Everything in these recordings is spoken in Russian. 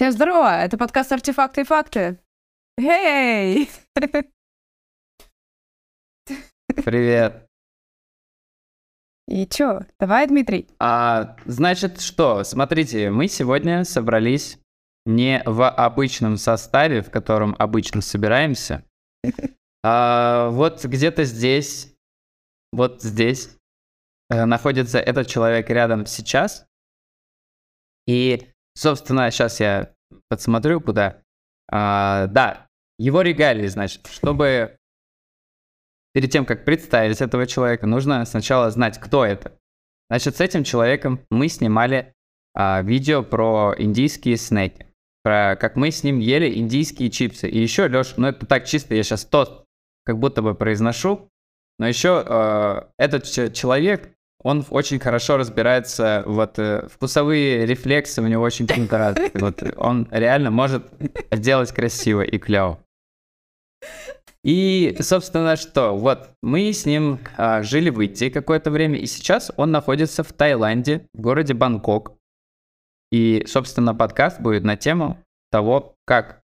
Всем здорово! Это подкаст «Артефакты и факты». Эй! Привет. И чё? Давай, Дмитрий. А, значит, что? Смотрите, мы сегодня собрались не в обычном составе, в котором обычно собираемся. А, вот где-то здесь, вот здесь э, находится этот человек рядом сейчас. И, собственно, сейчас я подсмотрю, куда. А, да, его регалии, значит, чтобы перед тем, как представить этого человека, нужно сначала знать, кто это. Значит, с этим человеком мы снимали а, видео про индийские снеки. Про как мы с ним ели индийские чипсы. И еще, Леш, ну это так чисто, я сейчас тост как будто бы произношу. Но еще э, этот человек, он очень хорошо разбирается, вот э, вкусовые рефлексы у него очень круто развиты. Вот он реально может сделать красиво и клево. И, собственно, что? Вот мы с ним а, жили в Индии какое-то время, и сейчас он находится в Таиланде, в городе Бангкок. И, собственно, подкаст будет на тему того, как,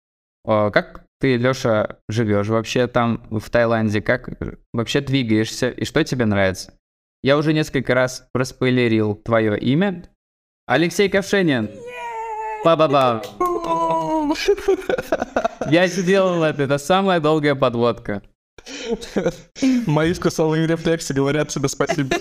а, как ты, Леша, живешь вообще там в Таиланде, как вообще двигаешься и что тебе нравится. Я уже несколько раз проспойлерил твое имя. Алексей Ковшенин. Ба-ба-ба. Я сделал это, это самая долгая подводка. Мои вкусовые рефлексы говорят тебе спасибо.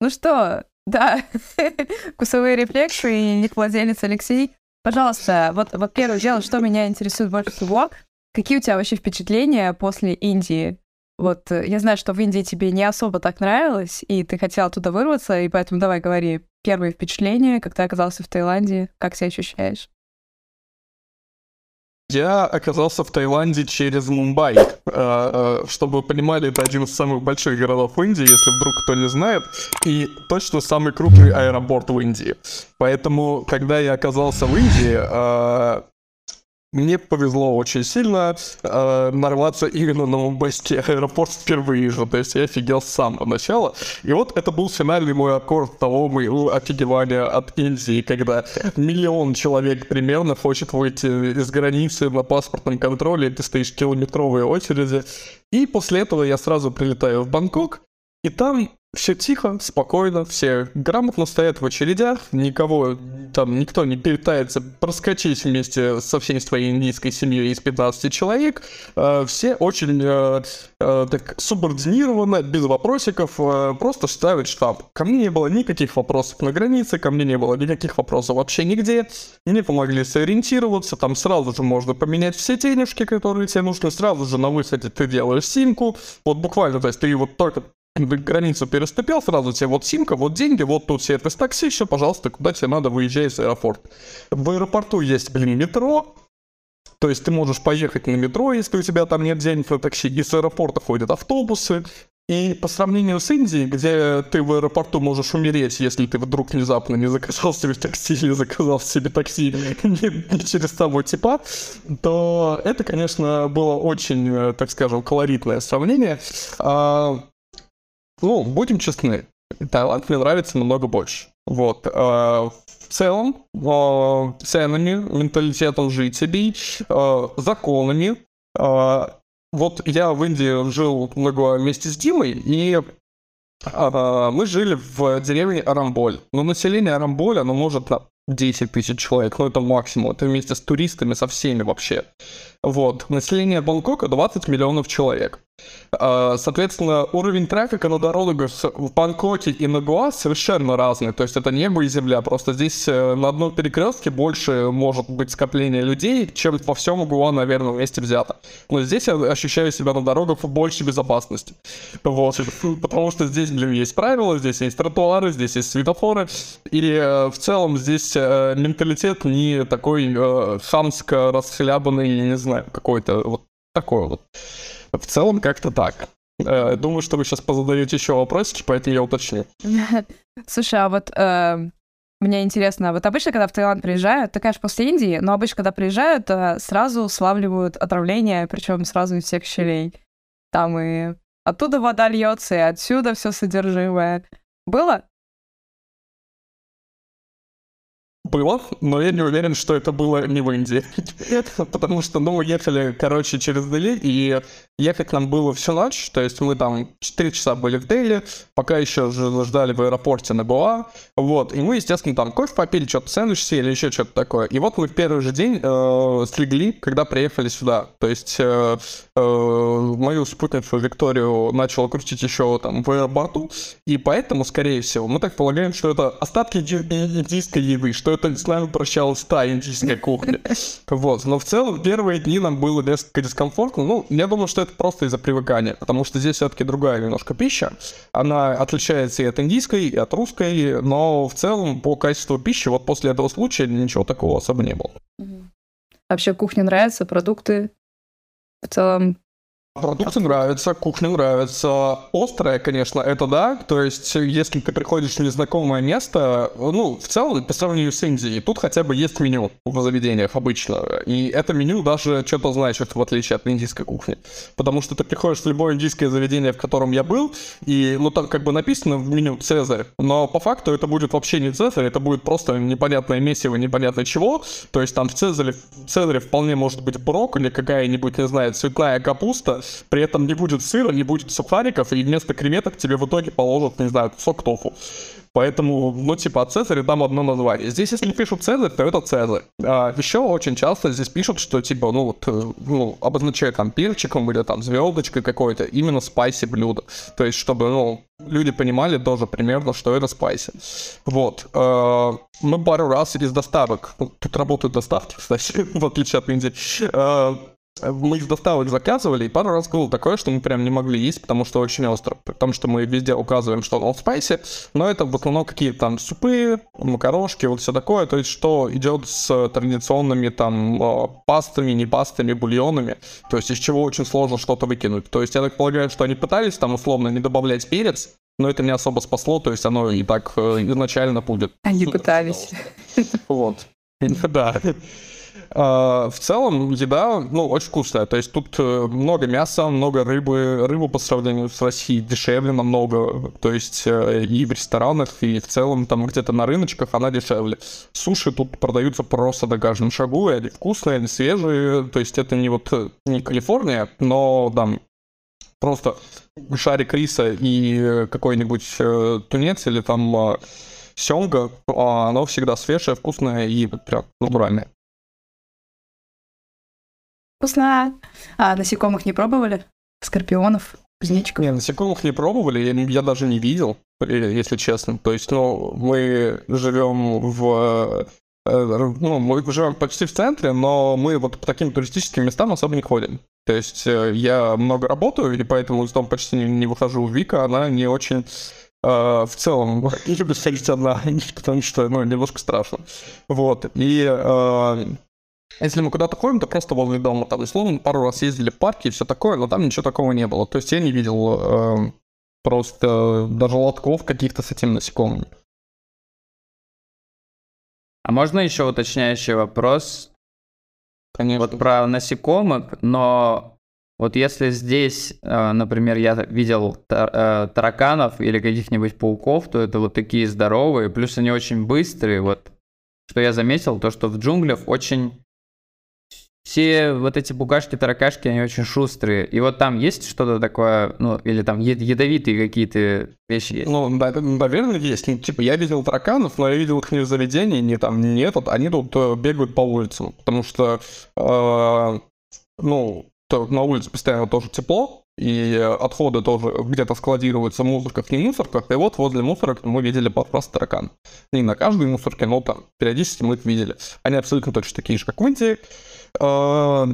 Ну что, да, вкусовые рефлексы и ник владелец Алексей. Пожалуйста, вот, первое дело, что меня интересует больше всего, какие у тебя вообще впечатления после Индии? Вот э, я знаю, что в Индии тебе не особо так нравилось, и ты хотел оттуда вырваться, и поэтому давай говори первые впечатления, как ты оказался в Таиланде, как себя ощущаешь? Я оказался в Таиланде через Мумбай. Э, э, чтобы вы понимали, это один из самых больших городов Индии, если вдруг кто не знает, и точно самый крупный аэропорт в Индии. Поэтому, когда я оказался в Индии, мне повезло очень сильно э, нарваться именно на мумбайский аэропорт впервые же, то есть я офигел с самого начала. И вот это был финальный мой аккорд того моего офигевания от Индии, когда миллион человек примерно хочет выйти из границы на паспортном контроле, ты стоишь в километровой очереди. И после этого я сразу прилетаю в Бангкок, и там все тихо, спокойно, все грамотно стоят в очередях, никого там, никто не пытается проскочить вместе со всей своей индийской семьей из 15 человек, э, все очень э, э, так субординированно, без вопросиков, просто ставят штамп. Ко мне не было никаких вопросов на границе, ко мне не было никаких вопросов вообще нигде, мне помогли сориентироваться, там сразу же можно поменять все денежки, которые тебе нужны, сразу же на выходе ты делаешь симку, вот буквально, то есть ты вот только границу переступил, сразу тебе вот симка, вот деньги, вот тут сервис такси, еще, пожалуйста, куда тебе надо, выезжай из аэропорта. В аэропорту есть, блин, метро, то есть ты можешь поехать на метро, если у тебя там нет денег на такси, из аэропорта ходят автобусы, и по сравнению с Индией, где ты в аэропорту можешь умереть, если ты вдруг внезапно не заказал себе такси или заказал себе такси не, не через того типа, то это, конечно, было очень, э, так скажем, колоритное сравнение. А, ну, будем честны, Таиланд мне нравится намного больше. Вот. Э, в целом, э, ценами, менталитетом жителей, э, законами. Вот я в Индии жил много вместе с Димой, и мы жили в деревне Арамболь. Но население Арамболя, оно может 10 тысяч человек, ну это максимум, это вместе с туристами, со всеми вообще. Вот, население Бангкока 20 миллионов человек. А, соответственно, уровень трафика на дорогах в Бангкоке и на Гуа совершенно разный. То есть это небо и земля. Просто здесь э, на одном перекрестке больше может быть скопление людей, чем во всем Гуа, наверное, вместе взято. Но здесь я ощущаю себя на дорогах в большей безопасности. Вот. Потому что здесь, есть правила, здесь есть тротуары, здесь есть светофоры. И э, в целом здесь э, менталитет не такой э, хамско расхлябанный, я не знаю, какой-то вот такой вот. В целом как-то так. Э, думаю, что вы сейчас позадаете еще вопросики, поэтому я уточню. Слушай, а вот э, мне интересно, вот обычно, когда в Таиланд приезжают, ты, конечно, после Индии, но обычно, когда приезжают, э, сразу славливают отравление, причем сразу из всех щелей. Там и оттуда вода льется, и отсюда все содержимое. Было? Было, но я не уверен, что это было не в Индии. Потому что, ну, ехали, короче, через Дели, и ехать нам было всю ночь, то есть мы там 4 часа были в Дели, пока еще ждали в аэропорте на Гоа, вот, и мы, естественно, там кофе попили, что-то сэндвич съели, еще что-то такое. И вот мы в первый же день э, слегли, когда приехали сюда. То есть э, э, мою спутницу Викторию начала крутить еще там в аэропорту, и поэтому, скорее всего, мы так полагаем, что это остатки индийской еды, что это с нами прощалась та индийская кухня. Вот, но в целом первые дни нам было несколько дискомфортно. Ну, я думаю, что это просто из-за привыкания, потому что здесь все-таки другая немножко пища. Она отличается и от индийской, и от русской, но в целом по качеству пищи вот после этого случая ничего такого особо не было. Вообще кухня нравится, продукты в целом Продукты нравятся, кухня нравится. Острая, конечно, это да. То есть, если ты приходишь в незнакомое место, ну, в целом, по сравнению с Индией, тут хотя бы есть меню в заведениях обычно. И это меню даже что-то значит, в отличие от индийской кухни. Потому что ты приходишь в любое индийское заведение, в котором я был, и, ну, там как бы написано в меню Цезарь, но по факту это будет вообще не Цезарь, это будет просто непонятное месиво, непонятно чего. То есть там в Цезаре, в Цезаре вполне может быть брокколи, какая-нибудь, не знаю, цветная капуста, при этом не будет сыра, не будет сухариков, и вместо креветок тебе в итоге положат, не знаю, сок тофу. Поэтому, ну, типа, от Цезаря там одно название. Здесь, если пишут Цезарь, то это Цезарь. А еще очень часто здесь пишут, что, типа, ну, вот, э, ну, обозначают там перчиком или там звездочкой какой-то, именно спайси блюдо. То есть, чтобы, ну, люди понимали тоже примерно, что это спайси. Вот. Э, мы пару раз из доставок, тут работают доставки, кстати, в отличие от Индии, э, мы из доставок заказывали, и пару раз было такое, что мы прям не могли есть, потому что очень остро. Потому что мы везде указываем, что он спайси, но это в основном какие-то там супы, макарошки, вот все такое, то есть что идет с традиционными там а, пастами, не пастами, бульонами, то есть из чего очень сложно что-то выкинуть. То есть я так полагаю, что они пытались там условно не добавлять перец, но это не особо спасло, то есть оно и так э, изначально будет. Они пытались. Вот. Да. А, в целом еда, ну, очень вкусная. То есть тут э, много мяса, много рыбы. Рыбу по сравнению с Россией дешевле намного. То есть э, и в ресторанах, и в целом там где-то на рыночках она дешевле. Суши тут продаются просто на каждом шагу, и они вкусные, они свежие. То есть это не вот э, не Калифорния, но там просто шарик риса и какой-нибудь э, тунец или там э, семга, а оно всегда свежее, вкусное и прям натуральное. Вкусно. А насекомых не пробовали? Скорпионов, кузнечиков? Не, насекомых не пробовали, я, я даже не видел, если честно. То есть, ну, мы живем в э, ну, мы живем почти в центре, но мы вот по таким туристическим местам особо не ходим. То есть э, я много работаю, и поэтому из дома почти не, не выхожу. Вика, она не очень э, в целом не любит ходить одна, потому что, ну, немножко страшно. Вот. И э, если мы куда-то ходим, то просто возле дома, там, условно, пару раз ездили в парки и все такое, но там ничего такого не было. То есть я не видел э, просто даже лотков каких-то с этим насекомыми. А можно еще уточняющий вопрос? Конечно. Вот про насекомых, но вот если здесь, э, например, я видел э, тараканов или каких-нибудь пауков, то это вот такие здоровые, плюс они очень быстрые. Вот что я заметил, то что в джунглях очень все вот эти букашки-таракашки, они очень шустрые. И вот там есть что-то такое, ну, или там ядовитые какие-то вещи есть? Ну, наверное, есть. Ну, типа, я видел тараканов, но я видел их не в заведении, не там, не этот. Они тут э, бегают по улицам, потому что, э, ну, на улице постоянно тоже тепло, и отходы тоже где-то складируются в мусорках, не мусорках, и вот возле мусорок мы видели просто таракан. Не на каждой мусорке, но там периодически мы их видели. Они абсолютно точно такие же, как в Индии. А,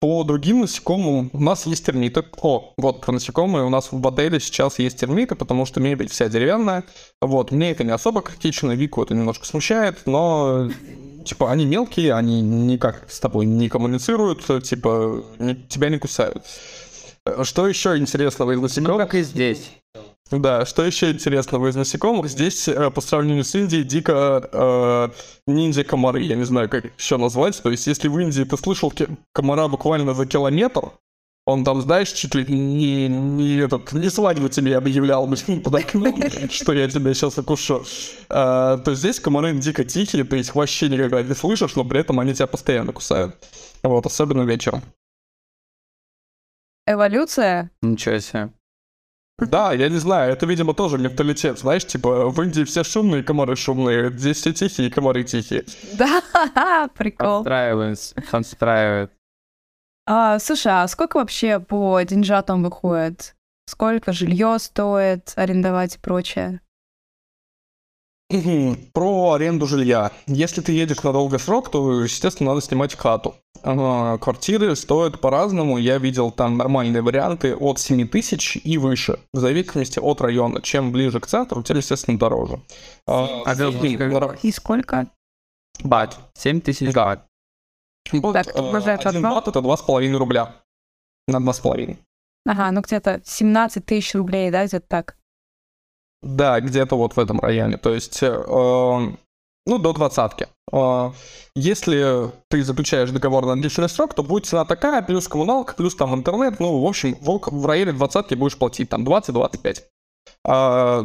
по другим насекомым у нас есть термиты. О, вот про насекомые у нас в отеле сейчас есть термиты, потому что мебель вся деревянная. Вот, мне это не особо критично, Вику это немножко смущает, но типа они мелкие, они никак с тобой не коммуницируют, типа не, тебя не кусают. Что еще интересного из насекомых? Ну, как и здесь. Да, что еще интересного из насекомых? Здесь, э, по сравнению с Индией, дико э, ниндзя-комары, я не знаю, как еще назвать. То есть, если в Индии ты слышал комара буквально за километр, Он там, знаешь, чуть ли не, не, этот, не свадьбу тебе объявлял, блин, под окном, что я тебя сейчас укушу. А, то здесь комары дико тихие, ты их вообще никогда не слышишь, но при этом они тебя постоянно кусают. Вот, особенно вечером. Эволюция? Ничего себе. Да, я не знаю, это, видимо, тоже менталитет, знаешь, типа, в Индии все шумные, комары шумные, здесь все тихие, комары тихие. Да, прикол. Подстраивается, подстраивает. А, слушай, а сколько вообще по деньжатам выходит? Сколько жилье стоит арендовать и прочее? Про аренду жилья. Если ты едешь на долгий срок, то, естественно, надо снимать хату. А, Квартиры стоят по-разному. Я видел там нормальные варианты от 7 тысяч и выше, в зависимости от района. Чем ближе к центру, тем, естественно, дороже. А, А как- нор- И сколько? Бат. 7 тысяч Да. бат. Вот, Так, умножать один на два? бат это 2,5 рубля. На 2,5. Ага, ну где-то 17 тысяч рублей, да, где-то так. Да, где-то вот в этом районе. То есть, э, э, ну, до двадцатки. Э, если ты заключаешь договор на длительный срок, то будет цена такая, плюс коммуналка, плюс там интернет. Ну, в общем, в, в районе двадцатки будешь платить там 20-25. А,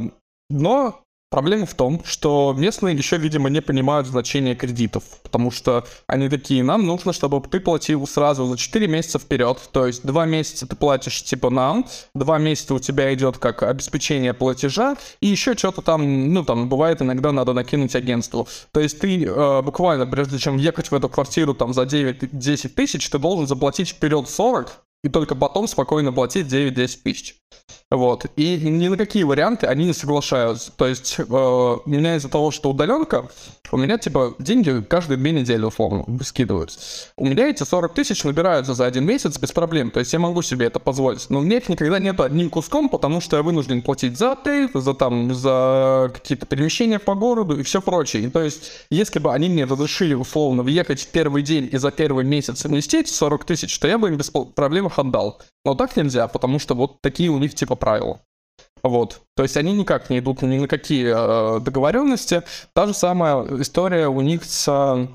но проблема в том, что местные еще, видимо, не понимают значения кредитов, потому что они такие, нам нужно, чтобы ты платил сразу за 4 месяца вперед, то есть 2 месяца ты платишь типа нам, 2 месяца у тебя идет как обеспечение платежа, и еще что-то там, ну там бывает иногда надо накинуть агентству. То есть ты э, буквально, прежде чем ехать в эту квартиру там за 9-10 тысяч, ты должен заплатить вперед 40, и только потом спокойно платить 9-10 тысяч. Вот. И ни на какие варианты они не соглашаются. То есть, э, меня из-за того, что удаленка, у меня, типа, деньги каждые две недели, условно, скидываются. У меня эти 40 тысяч набираются за один месяц без проблем. То есть, я могу себе это позволить. Но у меня их никогда нет одним куском, потому что я вынужден платить за отель, за там, за какие-то перемещения по городу и все прочее. И то есть, если бы они мне разрешили, условно, въехать в первый день и за первый месяц вместить 40 тысяч, то я бы им без проблем их отдал. Но так нельзя, потому что вот такие у них типа правила. Вот. То есть они никак не идут ни на какие э, договоренности. Та же самая история у них с э,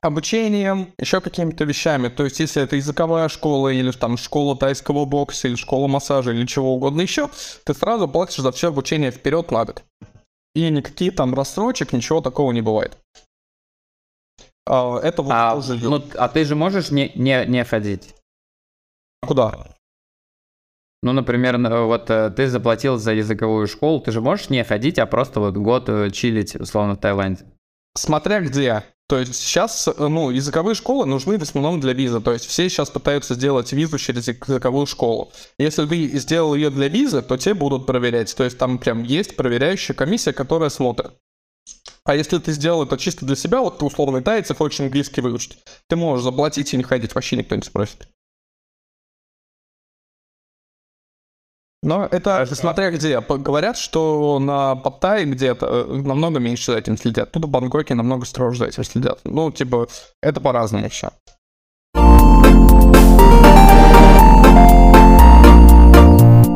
обучением, еще какими-то вещами. То есть если это языковая школа, или там школа тайского бокса, или школа массажа, или чего угодно еще, ты сразу платишь за все обучение вперед на год. И никакие там рассрочек, ничего такого не бывает. А, это вот А, тоже... ну, а ты же можешь не, не, не ходить? Куда? Ну, например, на- вот э, ты заплатил за языковую школу, ты же можешь не ходить, а просто вот год э, чилить, условно, в Таиланде. Смотря где. То есть сейчас, э, ну, языковые школы нужны в основном для визы. То есть все сейчас пытаются сделать визу через языковую школу. Если ты сделал ее для визы, то те будут проверять. То есть там прям есть проверяющая комиссия, которая смотрит. А если ты сделал это чисто для себя, вот ты условно тайцы, хочешь английский выучить, ты можешь заплатить и не ходить, вообще никто не спросит. Но это смотря где. Говорят, что на Паттайе где-то э, намного меньше за этим следят. Тут в Бангкоке намного строже за этим следят. Ну, типа, это по-разному все.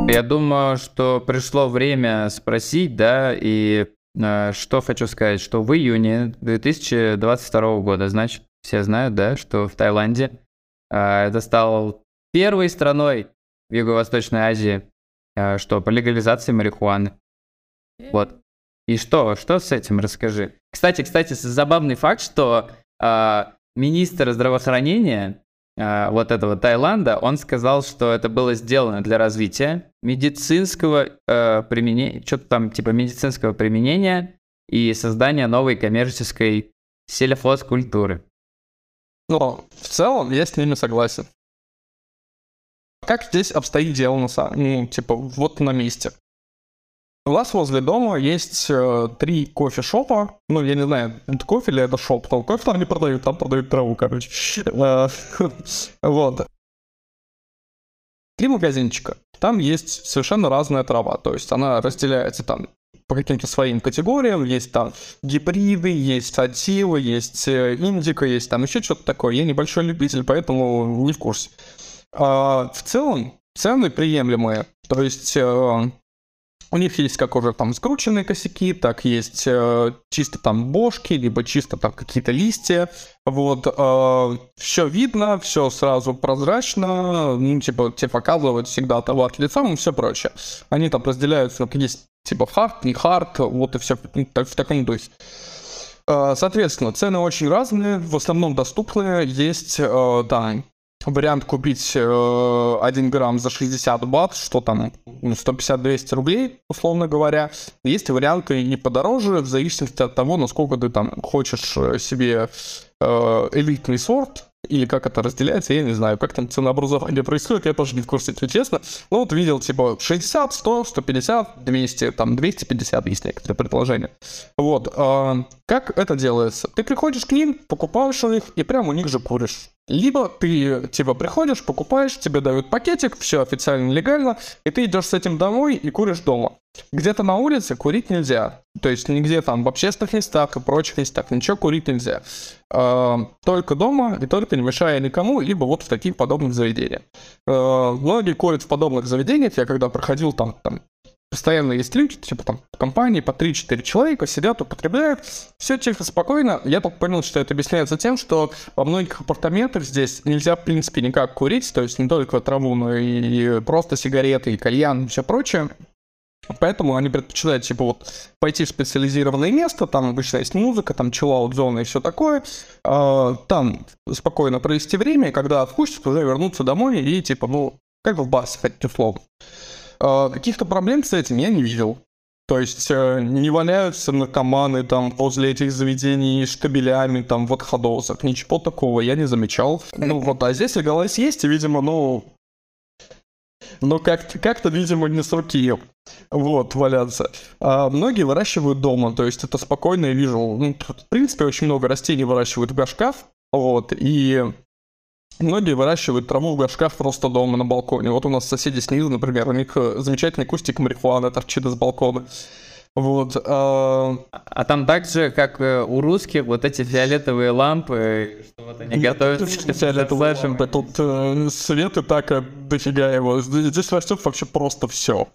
Я думаю, что пришло время спросить, да, и э, что хочу сказать, что в июне 2022 года, значит, все знают, да, что в Таиланде э, это стало первой страной в Юго-Восточной Азии, что по легализации марихуаны. Вот. И что, что с этим, расскажи. Кстати, кстати, забавный факт, что э, министр здравоохранения э, вот этого Таиланда, он сказал, что это было сделано для развития медицинского э, применения, что-то там типа медицинского применения и создания новой коммерческой сельхозкультуры. Но в целом я с ними согласен. Как здесь обстоит дело на самом ну, типа, вот на месте. У нас возле дома есть э, три кофе-шопа. Ну, я не знаю, это кофе или это шоп. Там кофе там не продают, там продают траву, короче. Э, Вот. Три магазинчика. Там есть совершенно разная трава. То есть она разделяется там по каким-то своим категориям. Есть там гибриды, есть отзивы, есть э, индика, есть там еще что-то такое. Я небольшой любитель, поэтому не в курсе. А, в целом, цены приемлемые. То есть э, У них есть как уже там скрученные косяки, так есть э, чисто там бошки, либо чисто там какие-то листья. Вот, э, все видно, все сразу прозрачно, ну, типа, тебе показывают всегда товар лицом и все прочее. Они там разделяются на есть типа хард, не хард, вот и все в таком духе. Э, соответственно, цены очень разные, в основном доступные. Есть, э, да, вариант купить э, 1 грамм за 60 бат, что там, 150-200 ну, рублей, условно говоря. Есть варианты не подороже, в зависимости от того, насколько ты там хочешь э, себе э, элитный сорт, или как это разделяется, я не знаю, как там ценообразование происходит, я тоже не в курсе, если честно. Ну вот видел, типа, 60, 100, 150, 200, там, 250 есть некоторые предложения. Вот, э, как это делается? Ты приходишь к ним, покупаешь у них и прямо у них же куришь. Либо ты, типа, приходишь, покупаешь, тебе дают пакетик, все официально легально, и ты идешь с этим домой и куришь дома. Где-то на улице курить нельзя. То есть нигде там в общественных местах и прочих местах ничего курить нельзя. Э, только дома и только не мешая никому, либо вот в таких подобных заведениях. Э, многие курят в подобных заведениях. Я когда проходил там, там постоянно есть люди, типа там в компании по 3-4 человека сидят, употребляют, все тихо, спокойно. Я только понял, что это объясняется тем, что во многих апартаментах здесь нельзя, в принципе, никак курить, то есть не только траву, но и просто сигареты, и кальян, и все прочее. Поэтому они предпочитают, типа, вот, пойти в специализированное место, там обычно есть музыка, там чиллаут зона и все такое, э, там спокойно провести время, и когда отпустят, уже вернуться домой и, типа, ну, как в бас, условно. Э, каких-то проблем с этим я не видел. То есть э, не валяются наркоманы там возле этих заведений штабелями там в отходосах. Ничего такого я не замечал. Ну вот, а здесь легалайз есть, и, видимо, ну... Ну, как-то, как-то, видимо, не с руки вот, валяться. А многие выращивают дома, то есть это спокойно я вижу. Ну, в принципе, очень много растений выращивают в горшках, вот, и Многие выращивают траву в горшках просто дома на балконе. Вот у нас соседи снизу, например, у них э, замечательный кустик марихуаны торчит из балкона. Вот. А... а там так же, как э, у русских, вот эти фиолетовые лампы, что вот они готовят. Фиолетовые лампы, тут э, свет и так э, дофига его. Здесь растет вообще просто все.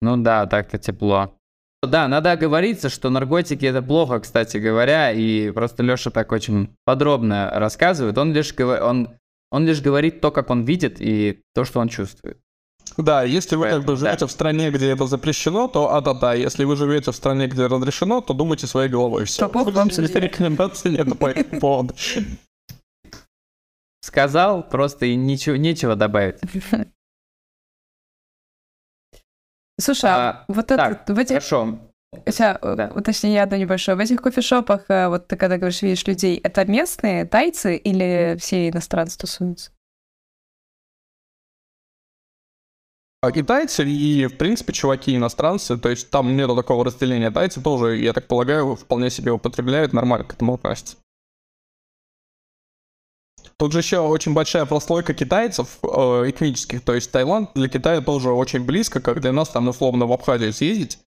Ну да, так-то тепло. Да, надо оговориться, что наркотики это плохо, кстати говоря, и просто Леша так очень подробно рассказывает. Он лишь, он, он лишь говорит то, как он видит, и то, что он чувствует. Да, если вы как бы живете да. в стране, где это запрещено, то а да да, если вы живете в стране, где разрешено, то думайте своей головой. Все. Вам рекомендации нет по этому поводу. Сказал, просто и ничего, нечего добавить. Слушай, а, а вот так, это в этих... Хорошо. Хотя, да. точнее, одно небольшое. В этих кофешопах, э, вот ты когда говоришь, видишь людей, это местные тайцы или все иностранцы тусуются? А китайцы и, в принципе, чуваки иностранцы, то есть там нету такого разделения. Тайцы тоже, я так полагаю, вполне себе употребляют, нормально к этому относятся. Тут же еще очень большая прослойка китайцев э, этнических, то есть Таиланд для Китая тоже очень близко, как для нас там условно в Абхазию съездить.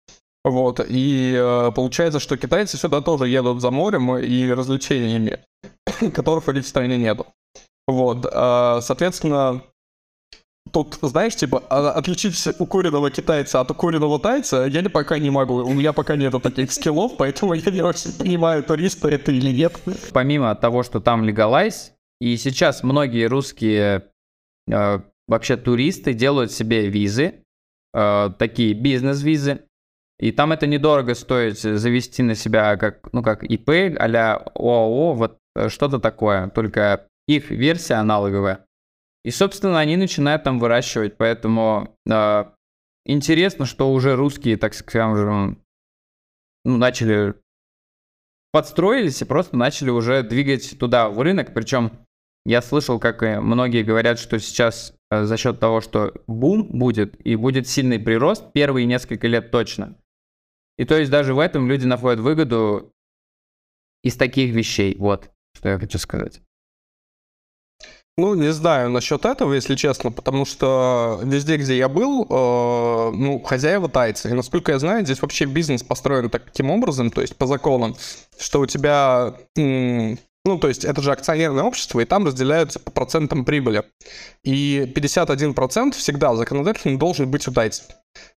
Вот, и э, получается, что китайцы сюда тоже едут за морем и развлечениями, которых в этой стране нету. Вот, э, соответственно, тут, знаешь, типа, а, отличить укуренного китайца от укуренного тайца я пока не могу. У меня пока нету таких скиллов, поэтому я не очень понимаю, туристы это или нет. Помимо того, что там легалайз, и сейчас многие русские э, вообще туристы делают себе визы, э, такие бизнес-визы. И там это недорого стоит завести на себя как, ну, как ИП а ОАО, вот э, что-то такое. Только их версия аналоговая. И, собственно, они начинают там выращивать. Поэтому э, интересно, что уже русские, так скажем, ну, начали подстроились и просто начали уже двигать туда, в рынок. Причем я слышал, как многие говорят, что сейчас э, за счет того, что бум будет и будет сильный прирост, первые несколько лет точно. И то есть даже в этом люди находят выгоду из таких вещей. Вот, что я хочу сказать. Ну, не знаю насчет этого, если честно, потому что везде, где я был, э, ну, хозяева тайцы. И насколько я знаю, здесь вообще бизнес построен таким образом, то есть по законам, что у тебя ну, то есть это же акционерное общество, и там разделяются по процентам прибыли. И 51% всегда законодательно должен быть у тайцев.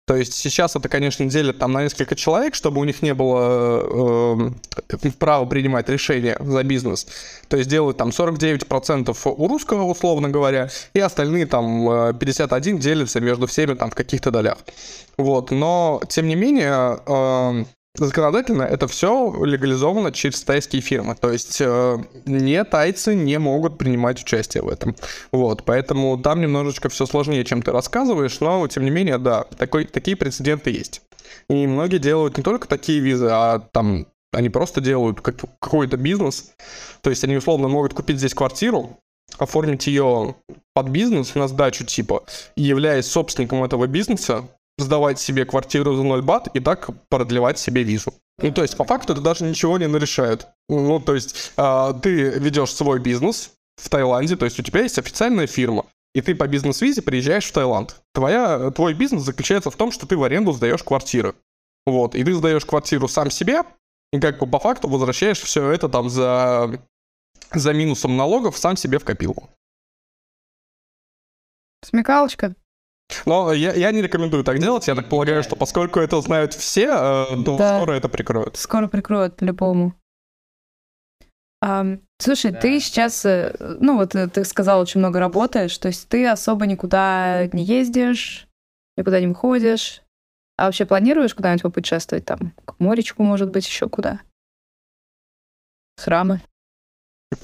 То есть сейчас это, конечно, делят там на несколько человек, чтобы у них не было э, права принимать решения за бизнес. То есть делают там 49% у русского, условно говоря, и остальные там 51 делятся между всеми там в каких-то долях. Вот, но тем не менее, э, Законодательно это все легализовано через тайские фирмы, то есть э, не тайцы не могут принимать участие в этом. Вот, поэтому там немножечко все сложнее, чем ты рассказываешь, но тем не менее, да, такой, такие прецеденты есть. И многие делают не только такие визы, а там они просто делают как, какой-то бизнес, то есть они условно могут купить здесь квартиру, оформить ее под бизнес на сдачу типа, являясь собственником этого бизнеса, сдавать себе квартиру за 0 бат и так продлевать себе визу. Ну, то есть, по факту, это даже ничего не нарешает. Ну, то есть, э, ты ведешь свой бизнес в Таиланде, то есть, у тебя есть официальная фирма, и ты по бизнес-визе приезжаешь в Таиланд. Твоя, твой бизнес заключается в том, что ты в аренду сдаешь квартиры. Вот, и ты сдаешь квартиру сам себе, и как бы по факту возвращаешь все это там за, за минусом налогов сам себе в копилку. Смекалочка. Но я, я не рекомендую так делать. Я так полагаю, что поскольку это знают все, э, то да. скоро это прикроют. Скоро прикроют, по-любому. А, слушай, да. ты сейчас, э, ну вот э, ты сказал, очень много работаешь, то есть ты особо никуда не ездишь, никуда не выходишь. А вообще планируешь куда-нибудь попутешествовать там? К моречку, может быть, еще куда? Храмы?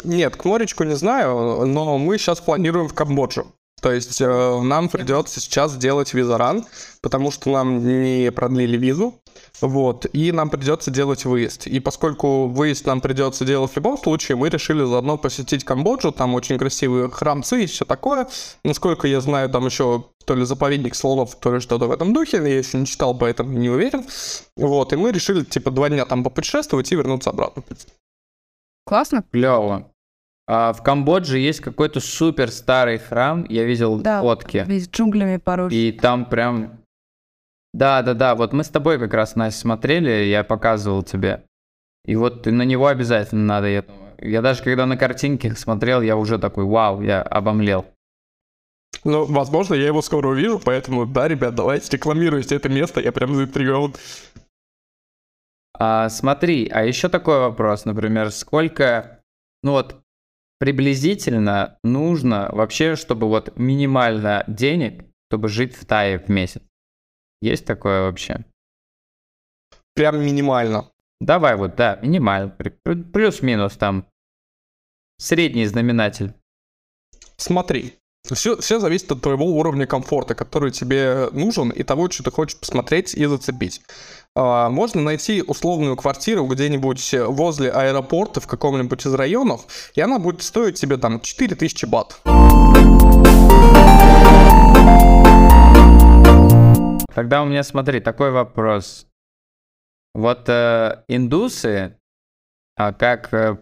Нет, к моречку не знаю, но мы сейчас планируем в Камбоджу. То есть э, нам придется сейчас делать визаран, потому что нам не продлили визу, вот, и нам придется делать выезд. И поскольку выезд нам придется делать в любом случае, мы решили заодно посетить Камбоджу, там очень красивые храмцы и все такое. Насколько я знаю, там еще то ли заповедник слонов, то ли что-то в этом духе, я еще не читал, поэтому не уверен. Вот, и мы решили, типа, два дня там попутешествовать и вернуться обратно. Классно. Клево. А в Камбодже есть какой-то супер старый храм, я видел да, фотки. весь джунглями порос. И там прям... Да, да, да, вот мы с тобой как раз, Настя, смотрели, я показывал тебе. И вот на него обязательно надо, я Я даже когда на картинке смотрел, я уже такой, вау, я обомлел. Ну, возможно, я его скоро увижу, поэтому, да, ребят, давайте рекламируйте это место, я прям заинтригован. А, смотри, а еще такой вопрос, например, сколько, ну вот, приблизительно нужно вообще, чтобы вот минимально денег, чтобы жить в Тае в месяц? Есть такое вообще? Прям минимально. Давай вот, да, минимально. Плюс-минус там. Средний знаменатель. Смотри, все, все зависит от твоего уровня комфорта, который тебе нужен, и того, что ты хочешь посмотреть и зацепить. А, можно найти условную квартиру где-нибудь возле аэропорта в каком-нибудь из районов, и она будет стоить тебе там 4000 бат. Тогда у меня, смотри, такой вопрос. Вот э, индусы, а как, э,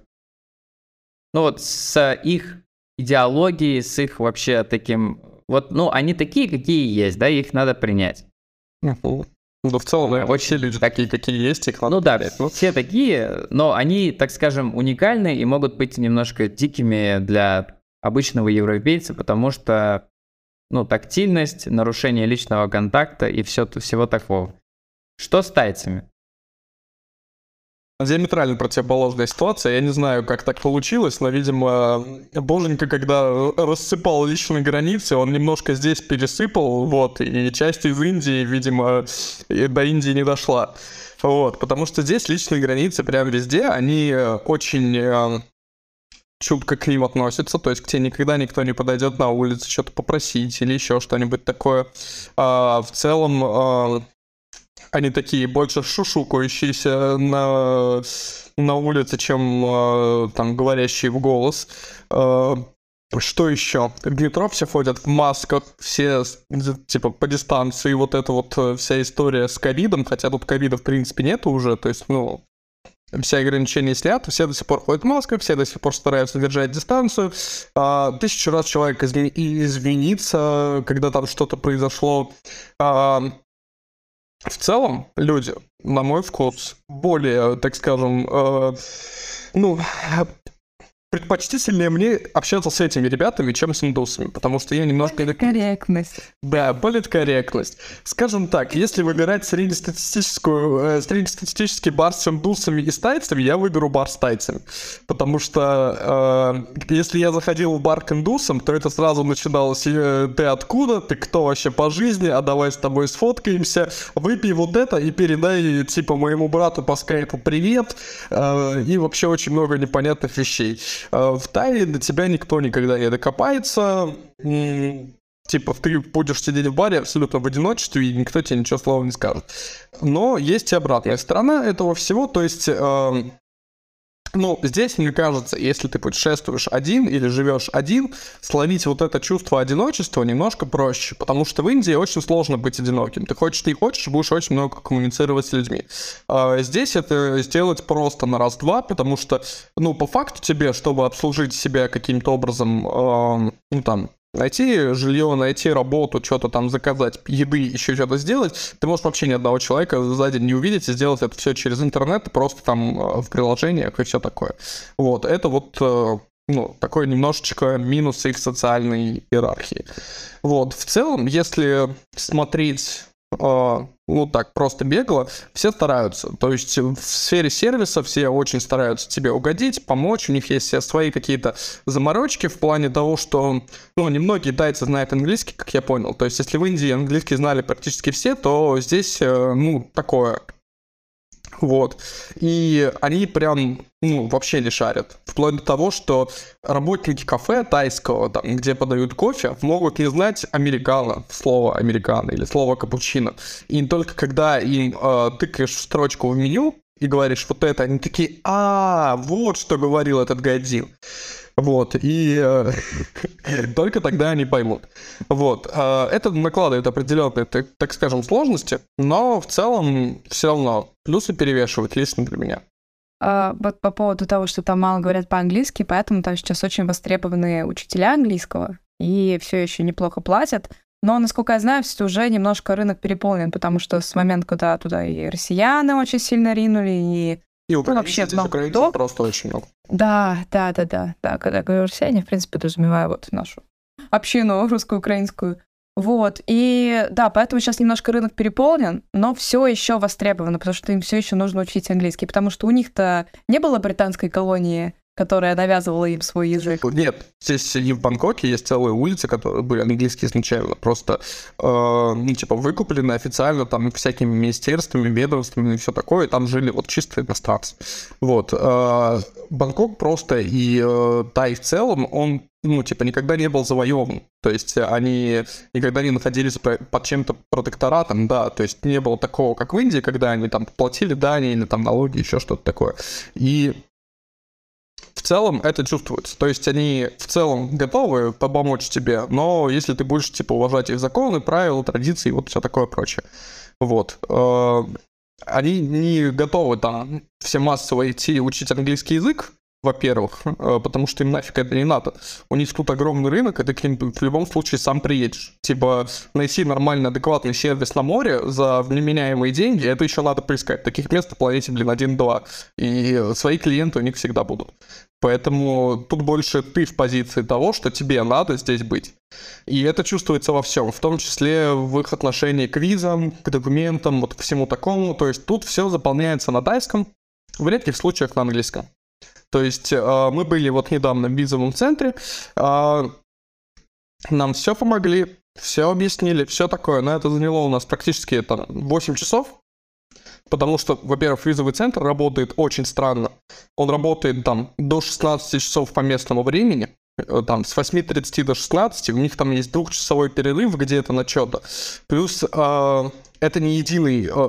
ну вот с их идеологией, с их вообще таким... Вот, ну, они такие, какие есть, да, их надо принять. Ну, в целом, да, очень люди такие, какие есть, их надо Ну да, ну. все такие, но они, так скажем, уникальны и могут быть немножко дикими для обычного европейца, потому что, ну, тактильность, нарушение личного контакта и все, всего такого. Что с тайцами? Диаметрально противоположная ситуация. Я не знаю, как так получилось, но, видимо, Боженька, когда рассыпал личные границы, он немножко здесь пересыпал, вот, и часть из Индии, видимо, до Индии не дошла. Вот, потому что здесь личные границы прям везде, они очень э, чутко к ним относятся, то есть к тебе никогда никто не подойдет на улице что-то попросить или еще что-нибудь такое. А, в целом, а, они такие больше шушукающиеся на, на улице, чем э, там говорящие в голос. Э, что еще? В все ходят в масках, все типа по дистанции, вот эта вот э, вся история с ковидом, хотя тут ковида в принципе нету уже, то есть, ну, все ограничения сняты, все до сих пор ходят в масках, все до сих пор стараются держать дистанцию. А, тысячу раз человек изв... извинится, когда там что-то произошло. А, в целом, люди, на мой вкус, более, так скажем, э, ну, предпочтительнее мне общаться с этими ребятами, чем с индусами, потому что я немножко... Корректность. Да, политкорректность. Скажем так, если выбирать среднестатистическую, э, среднестатистический бар с индусами и с тайцами, я выберу бар с тайцами. Потому что э, если я заходил в бар к индусам, то это сразу начиналось, э, ты откуда, ты кто вообще по жизни, а давай с тобой сфоткаемся, выпей вот это и передай, типа, моему брату по скайпу привет, э, и вообще очень много непонятных вещей. Э, в Тае до тебя никто никогда не докопается. Типа, ты будешь сидеть в баре абсолютно в одиночестве, и никто тебе ничего слова не скажет. Но есть и обратная сторона этого всего, то есть э, ну, здесь, мне кажется, если ты путешествуешь один или живешь один, словить вот это чувство одиночества немножко проще, потому что в Индии очень сложно быть одиноким. Ты хочешь, ты хочешь, будешь очень много коммуницировать с людьми. А здесь это сделать просто на раз-два, потому что, ну, по факту тебе, чтобы обслужить себя каким-то образом, э, ну, там, найти жилье, найти работу, что-то там заказать, еды, еще что-то сделать, ты можешь вообще ни одного человека за день не увидеть и сделать это все через интернет, просто там э, в приложениях и все такое. Вот, это вот э, ну, такой немножечко минус их социальной иерархии. Вот, в целом, если смотреть ну так, просто бегло, все стараются. То есть в сфере сервиса все очень стараются тебе угодить, помочь. У них есть все свои какие-то заморочки в плане того, что, ну, немногие тайцы знают английский, как я понял. То есть если в Индии английский знали практически все, то здесь, э, ну, такое вот. И они прям, ну, вообще не шарят. Вплоть до того, что работники кафе тайского, там, где подают кофе, могут не знать американо, слово американо или слово капучино. И только когда им э, тыкаешь в строчку в меню и говоришь вот это, они такие, а, вот что говорил этот гадин. Вот, и э, только тогда они поймут. Вот, э, это накладывает определенные, так, скажем, сложности, но в целом все равно плюсы перевешивают лично для меня. А, вот по поводу того, что там мало говорят по-английски, поэтому там сейчас очень востребованные учителя английского, и все еще неплохо платят. Но, насколько я знаю, все уже немножко рынок переполнен, потому что с момента, когда туда и россияне очень сильно ринули, и и ну, вообще много кто. просто очень много. Да, да, да, да, да. Когда говорю россияне, в принципе, подразумеваю вот нашу общину русско-украинскую. Вот, и да, поэтому сейчас немножко рынок переполнен, но все еще востребовано, потому что им все еще нужно учить английский, потому что у них-то не было британской колонии которая навязывала им свой язык. Нет, здесь и в Бангкоке есть целые улицы, которые были английские изначально, просто, э, ну, типа, выкуплены официально там всякими министерствами, ведомствами и все такое, и там жили вот чисто иностранцы. Вот. Э, Бангкок просто и э, Тай в целом, он ну, типа, никогда не был завоеван. То есть они никогда не находились под чем-то протекторатом, да, то есть не было такого, как в Индии, когда они там платили дани или там налоги, еще что-то такое. И в целом это чувствуется. То есть они в целом готовы помочь тебе, но если ты будешь, типа, уважать их законы, правила, традиции вот все такое прочее. Вот. Э, они не готовы там все массово идти учить английский язык, во-первых, э, потому что им нафиг это не надо. У них тут огромный рынок, и ты к ним в любом случае сам приедешь. Типа, найти нормальный, адекватный сервис на море за вменяемые деньги, это еще надо поискать. Таких мест на планете, блин, один-два. И свои клиенты у них всегда будут. Поэтому тут больше ты в позиции того, что тебе надо здесь быть. И это чувствуется во всем, в том числе в их отношении к визам, к документам, вот к всему такому. То есть тут все заполняется на тайском, в редких случаях на английском. То есть э, мы были вот недавно в визовом центре, э, нам все помогли, все объяснили, все такое, но это заняло у нас практически это 8 часов, Потому что, во-первых, визовый центр работает очень странно. Он работает там до 16 часов по местному времени, э, там с 8.30 до 16, у них там есть двухчасовой перерыв где-то на что-то. Плюс э, это не единый э,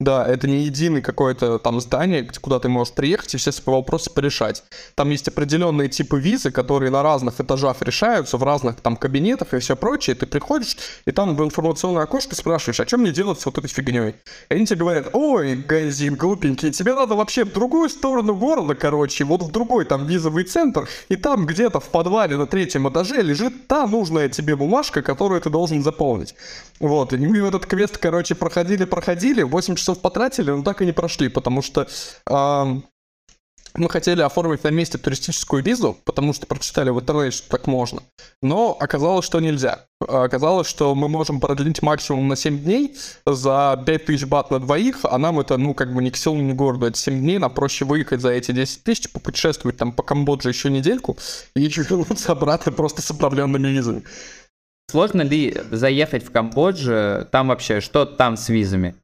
да, это не единый какое-то там здание, куда ты можешь приехать и все свои вопросы порешать. Там есть определенные типы визы, которые на разных этажах решаются, в разных там кабинетах и все прочее. Ты приходишь, и там в информационное окошко спрашиваешь, а чем мне делать с вот этой фигней? И они тебе говорят, ой, Газин, глупенький, тебе надо вообще в другую сторону города, короче, вот в другой там визовый центр, и там где-то в подвале на третьем этаже лежит та нужная тебе бумажка, которую ты должен заполнить. Вот, и мы этот квест, короче, проходили-проходили, 8 часов потратили, но так и не прошли, потому что э, мы хотели оформить на месте туристическую визу, потому что прочитали в интернете, что так можно. Но оказалось, что нельзя. Оказалось, что мы можем продлить максимум на 7 дней за 5000 бат на двоих, а нам это, ну, как бы ни к селу, ни к городу. Это 7 дней, нам проще выехать за эти 10 тысяч, попутешествовать там по Камбодже еще недельку и вернуться обратно просто с обновленными визами. Сложно ли заехать в Камбоджу? Там вообще, что там с визами?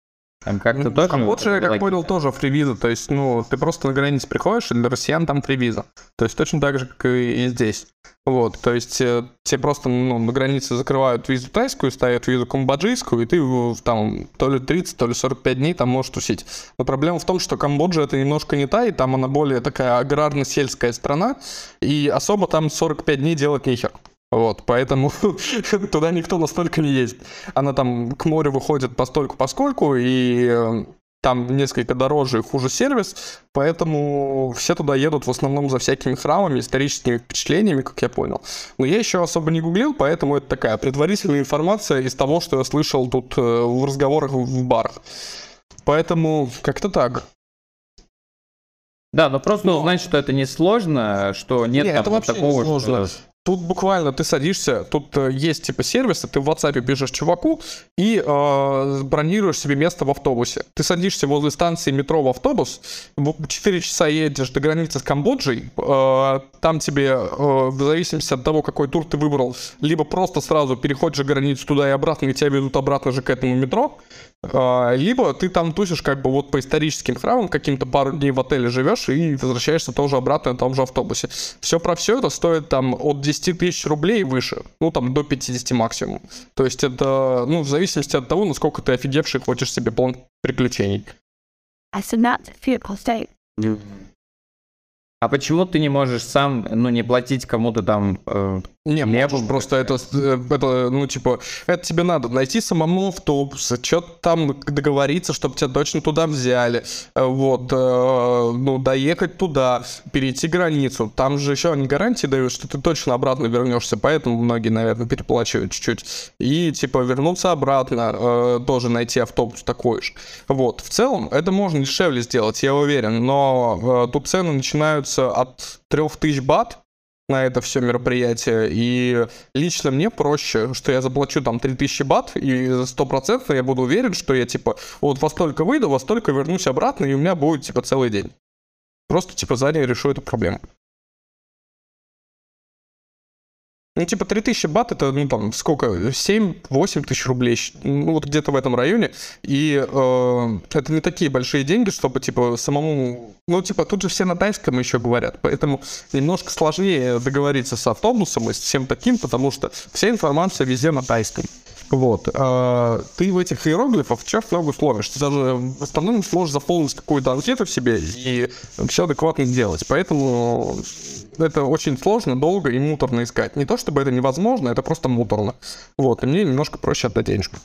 Там как-то тоже... Камбоджа, я как понял, тоже фривиза. То есть, ну, ты просто на границе приходишь, и для россиян там фривиза. То есть точно так же, как и здесь. Вот, то есть э, тебе просто ну, на границе закрывают визу тайскую, ставят визу камбоджийскую, и ты там то ли 30, то ли 45 дней там можешь тусить. Но проблема в том, что Камбоджа это немножко не Тай, там она более такая аграрно-сельская страна, и особо там 45 дней делать нехер. Вот, поэтому туда никто настолько не ездит. Она там к морю выходит постольку поскольку, и э, там несколько дороже и хуже сервис, поэтому все туда едут в основном за всякими храмами, историческими впечатлениями, как я понял. Но я еще особо не гуглил, поэтому это такая предварительная информация из того, что я слышал тут э, в разговорах в барах. Поэтому как-то так. Да, но просто но... узнать, что это не сложно, что нет, нет там это вообще такого, не сложно. Что... Тут буквально ты садишься, тут э, есть типа сервисы, ты в WhatsApp пишешь чуваку и э, бронируешь себе место в автобусе. Ты садишься возле станции метро в автобус, 4 часа едешь до границы с Камбоджей, э, там тебе, э, в зависимости от того, какой тур ты выбрал, либо просто сразу переходишь границу туда и обратно, и тебя ведут обратно же к этому метро, либо ты там тусишь как бы вот по историческим храмам, каким-то пару дней в отеле живешь и возвращаешься тоже обратно на том же автобусе. Все про все это стоит там от 10 10 тысяч рублей и выше. Ну, там, до 50 максимум. То есть это, ну, в зависимости от того, насколько ты офигевший хочешь себе план приключений. А почему ты не можешь сам, ну, не платить кому-то там э, не, не можешь, просто это, э, это, ну, типа, это тебе надо найти самому автобус, что-то там договориться, чтобы тебя точно туда взяли, э, вот, э, ну, доехать туда, перейти границу. Там же еще они гарантии дают, что ты точно обратно вернешься, поэтому многие, наверное, переплачивают чуть-чуть. И, типа, вернуться обратно, э, тоже найти автобус такой же. Вот, в целом, это можно дешевле сделать, я уверен, но э, тут цены начинаются от 3000 бат, на это все мероприятие. И лично мне проще, что я заплачу там 3000 бат, и стопроцентно я буду уверен, что я типа вот во столько выйду, во столько вернусь обратно, и у меня будет типа целый день. Просто типа заранее решу эту проблему. Ну, типа, 3000 бат это, ну, там, сколько, 7-8 тысяч рублей, ну, вот где-то в этом районе. И э, это не такие большие деньги, чтобы, типа, самому... Ну, типа, тут же все на тайском еще говорят, поэтому немножко сложнее договориться с автобусом и с всем таким, потому что вся информация везде на тайском. Вот. А, ты в этих иероглифах сейчас много сложишь. Ты даже в основном сможешь заполнить какую-то анкету в себе и все адекватно сделать. Поэтому это очень сложно, долго и муторно искать. Не то чтобы это невозможно, это просто муторно. Вот, и мне немножко проще отдать денежку.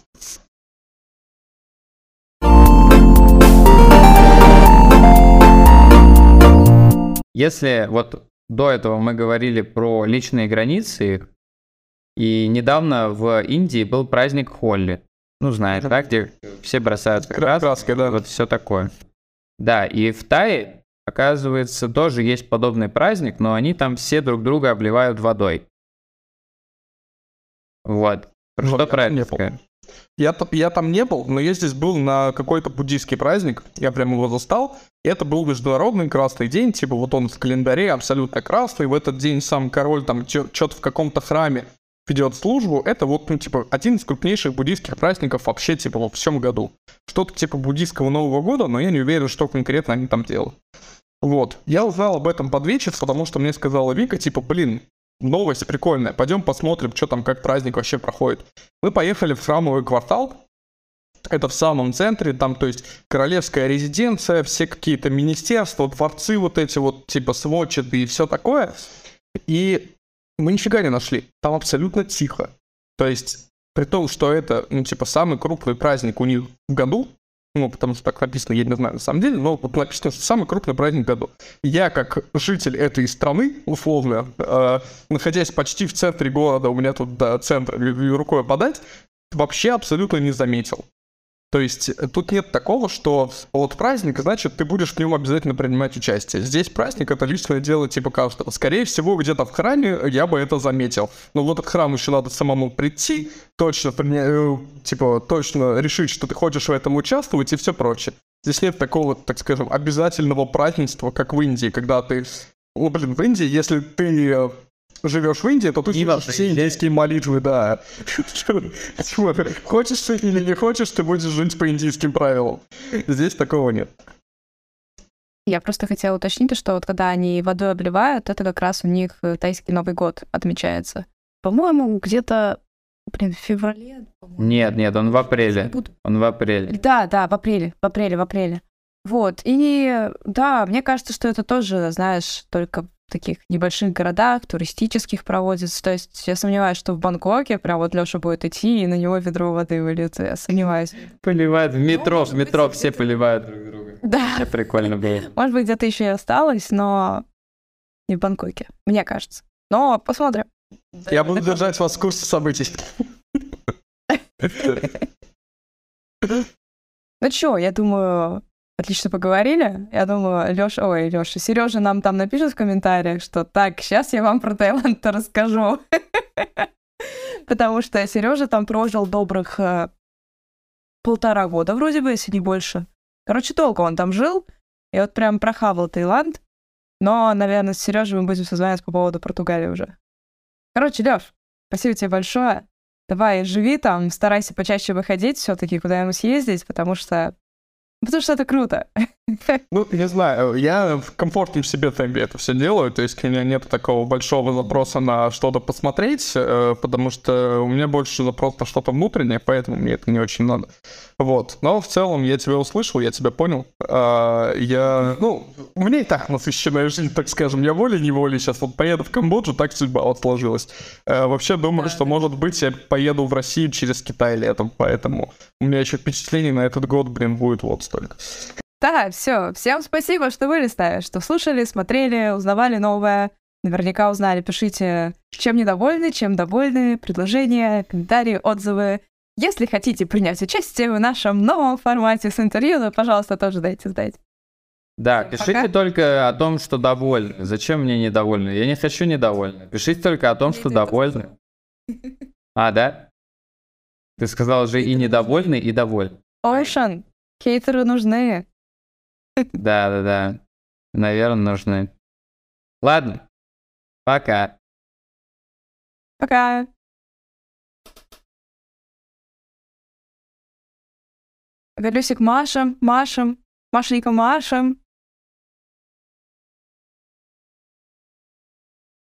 Если вот до этого мы говорили про личные границы, и недавно в Индии был праздник Холли. Ну, знаешь, да, где все бросают краски, краски да. вот все такое. Да, и в Тае, оказывается, тоже есть подобный праздник, но они там все друг друга обливают водой. Вот. Что вот, про это? Я, я там не был, но я здесь был на какой-то буддийский праздник, я прям его застал. Это был международный красный день, типа вот он в календаре абсолютно красный, в этот день сам король там что-то в каком-то храме ведет службу, это вот, ну, типа, один из крупнейших буддийских праздников вообще, типа, во всем году. Что-то типа буддийского Нового года, но я не уверен, что конкретно они там делают. Вот. Я узнал об этом под вечер, потому что мне сказала Вика, типа, блин, новость прикольная, пойдем посмотрим, что там, как праздник вообще проходит. Мы поехали в храмовый квартал, это в самом центре, там, то есть, королевская резиденция, все какие-то министерства, дворцы вот эти вот, типа, сводчатые и все такое. И мы нифига не нашли. Там абсолютно тихо. То есть, при том, что это, ну, типа, самый крупный праздник у них в году, ну, потому что так написано, я не знаю на самом деле, но вот написано, что самый крупный праздник году. Я, как житель этой страны, условно, э, находясь почти в центре города, у меня тут до центра рукой подать, вообще абсолютно не заметил. То есть э, тут нет такого, что вот праздник, значит, ты будешь в нем обязательно принимать участие. Здесь праздник — это личное дело типа каждого. Скорее всего, где-то в храме я бы это заметил. Но в этот храм еще надо самому прийти, точно, э, типа, точно решить, что ты хочешь в этом участвовать и все прочее. Здесь нет такого, так скажем, обязательного празднества, как в Индии, когда ты... Ну, блин, в Индии, если ты э, живешь в Индии, то ты слышишь все индийские молитвы, да. Хочешь ты или не хочешь, ты будешь жить по индийским правилам. Здесь такого нет. Я просто хотела уточнить, что вот когда они водой обливают, это как раз у них э, тайский Новый год отмечается. По-моему, где-то, блин, в феврале. Нет, нет, он в апреле. Он в апреле. Да, да, в апреле, в апреле, в апреле. Вот, и да, мне кажется, что это тоже, знаешь, только таких небольших городах, туристических проводится. То есть я сомневаюсь, что в Бангкоке прям вот Лёша будет идти, и на него ведро воды выльется. Я сомневаюсь. Поливают в метро, в метро все поливают друг друга. Да. Прикольно было. Может быть, где-то еще и осталось, но не в Бангкоке, мне кажется. Но посмотрим. Я буду держать вас в курсе событий. Ну чё, я думаю, Отлично поговорили. Я думаю, Лёша, ой, Лёша, Сережа нам там напишет в комментариях, что так, сейчас я вам про Таиланд расскажу. Потому что Сережа там прожил добрых э, полтора года вроде бы, если не больше. Короче, долго он там жил, и вот прям прохавал Таиланд. Но, наверное, с Сережей мы будем созваниваться по поводу Португалии уже. Короче, Лёш, спасибо тебе большое. Давай, живи там, старайся почаще выходить все таки куда-нибудь съездить, потому что Потому что это круто. Ну, не знаю, я в комфортном себе темпе это все делаю, то есть у меня нет такого большого запроса на что-то посмотреть, э, потому что у меня больше запрос на что-то внутреннее, поэтому мне это не очень надо. Вот. Но в целом я тебя услышал, я тебя понял. А, я, ну, у меня и так насыщенная жизнь, так скажем. Я волей-неволей сейчас вот поеду в Камбоджу, так судьба вот сложилась. А, вообще думаю, что, может быть, я поеду в Россию через Китай летом, поэтому у меня еще впечатлений на этот год, блин, будет вот столько. Да, все. Всем спасибо, что вы листали, что слушали, смотрели, узнавали новое. Наверняка узнали. Пишите, чем недовольны, чем довольны, предложения, комментарии, отзывы. Если хотите принять участие в нашем новом формате с интервью, то, пожалуйста, тоже дайте сдать. Да, пишите Пока. только о том, что довольны. Зачем мне недовольны? Я не хочу недовольны. Пишите только о том, что довольны. А, да? Ты сказал же и недовольны, и довольны. Ошан, хейтеры нужны. Да, да, да. Наверное, нужны. Ладно. Пока. Пока. Вернусь к Машам, Машам, Машенька Машам.